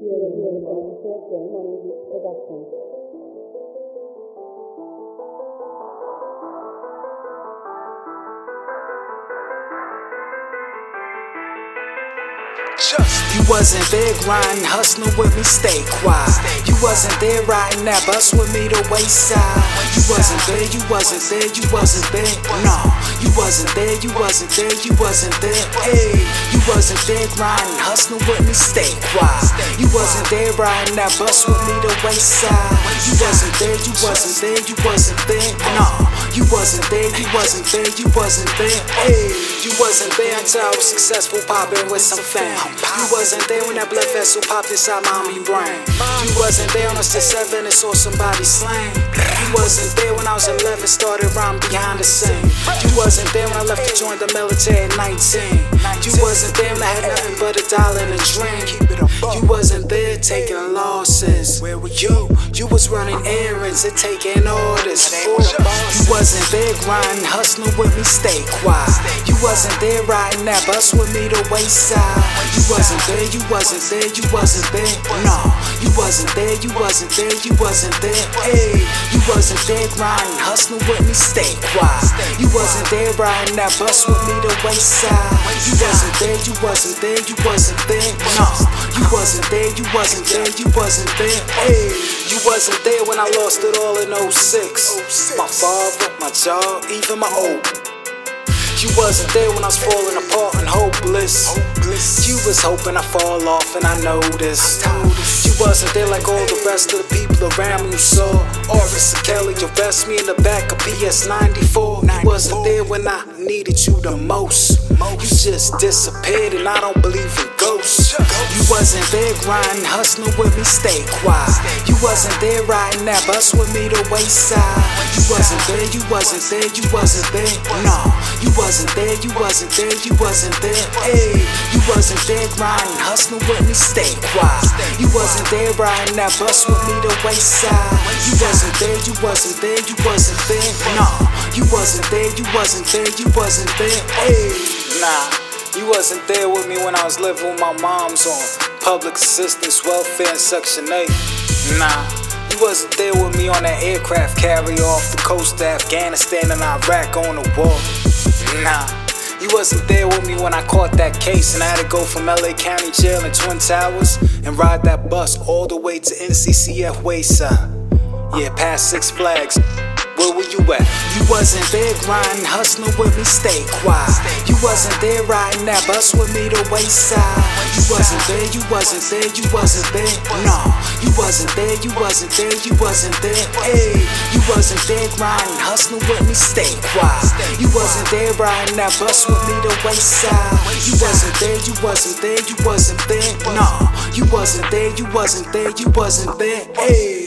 You're hearing a Game Energy Production. You wasn't there grinding, hustling with me, stay quiet. You wasn't there riding that bus with me to wayside. You wasn't there, you wasn't there, you wasn't there. No, you wasn't there, you wasn't there, you wasn't there. Hey, you wasn't there grinding, hustling with me, stay quiet. You wasn't there riding that bus with me to wayside. You wasn't there, you wasn't there, you wasn't there. No, you wasn't there, you wasn't there, you wasn't there. Hey, you wasn't there until I was successful popping with some fam. You wasn't there when that blood vessel popped inside my mommy brain. You wasn't there when I was seven and saw somebody slain. You wasn't there when I was 11, started rhyming behind the scene. You wasn't there when I left to join the military at 19. You wasn't there when I had nothing but a dollar and a dream. You wasn't there taking losses. Where were you? You was running errands and taking orders. You wasn't there grinding, hustling with me, stay quiet. You wasn't there riding that bus with me to wayside. You wasn't there, you wasn't there, you wasn't there. No, you wasn't there, you wasn't there, you wasn't there. Hey, you wasn't there grinding, hustling with me, stay quiet. You wasn't there riding that bus with me to wayside. You wasn't there, you wasn't there, you wasn't there. No, you wasn't there, you wasn't there, you wasn't there. Hey, you wasn't there when I lost it all in 06. My father, my job, even my old. You wasn't there when I was falling apart and hopeless. Was hoping I fall off and I noticed. You wasn't there like all the rest of the people around me you saw. Oris and Kelly arrest me in the back of PS 94. You wasn't there when I needed you the most. You just disappeared and I don't believe in ghosts. You wasn't there grinding, hustling with me, stay quiet. You wasn't there riding that bus with me to wayside. You wasn't there, you wasn't there, you wasn't there. No, you wasn't there, you wasn't there, you wasn't there. Hey, you wasn't there grinding, hustling with me, stay quiet. You wasn't there riding that bus with me to wayside. You wasn't there, you wasn't there, you wasn't there. Nah, you wasn't there, you wasn't there, you wasn't there. Hey, nah. You wasn't there with me when I was living with my moms on public assistance, welfare, and Section 8. Nah, you wasn't there with me on that aircraft carrier off the coast of Afghanistan and Iraq on the war. Nah, you wasn't there with me when I caught that case and I had to go from LA County Jail in Twin Towers and ride that bus all the way to NCCF Wayside. Yeah, past Six Flags. Where were you at? You wasn't there grinding, hustling with me, stay quiet. You wasn't there riding that bus with me to wayside. You wasn't there, you wasn't there, you wasn't there. No, you wasn't there, you wasn't there, you wasn't there. Hey, you wasn't there grinding, hustling with me, stay quiet. You wasn't there riding that bus with me to wayside. You wasn't there, you wasn't there, you wasn't there. No, you wasn't there, you wasn't there, you wasn't there. Hey.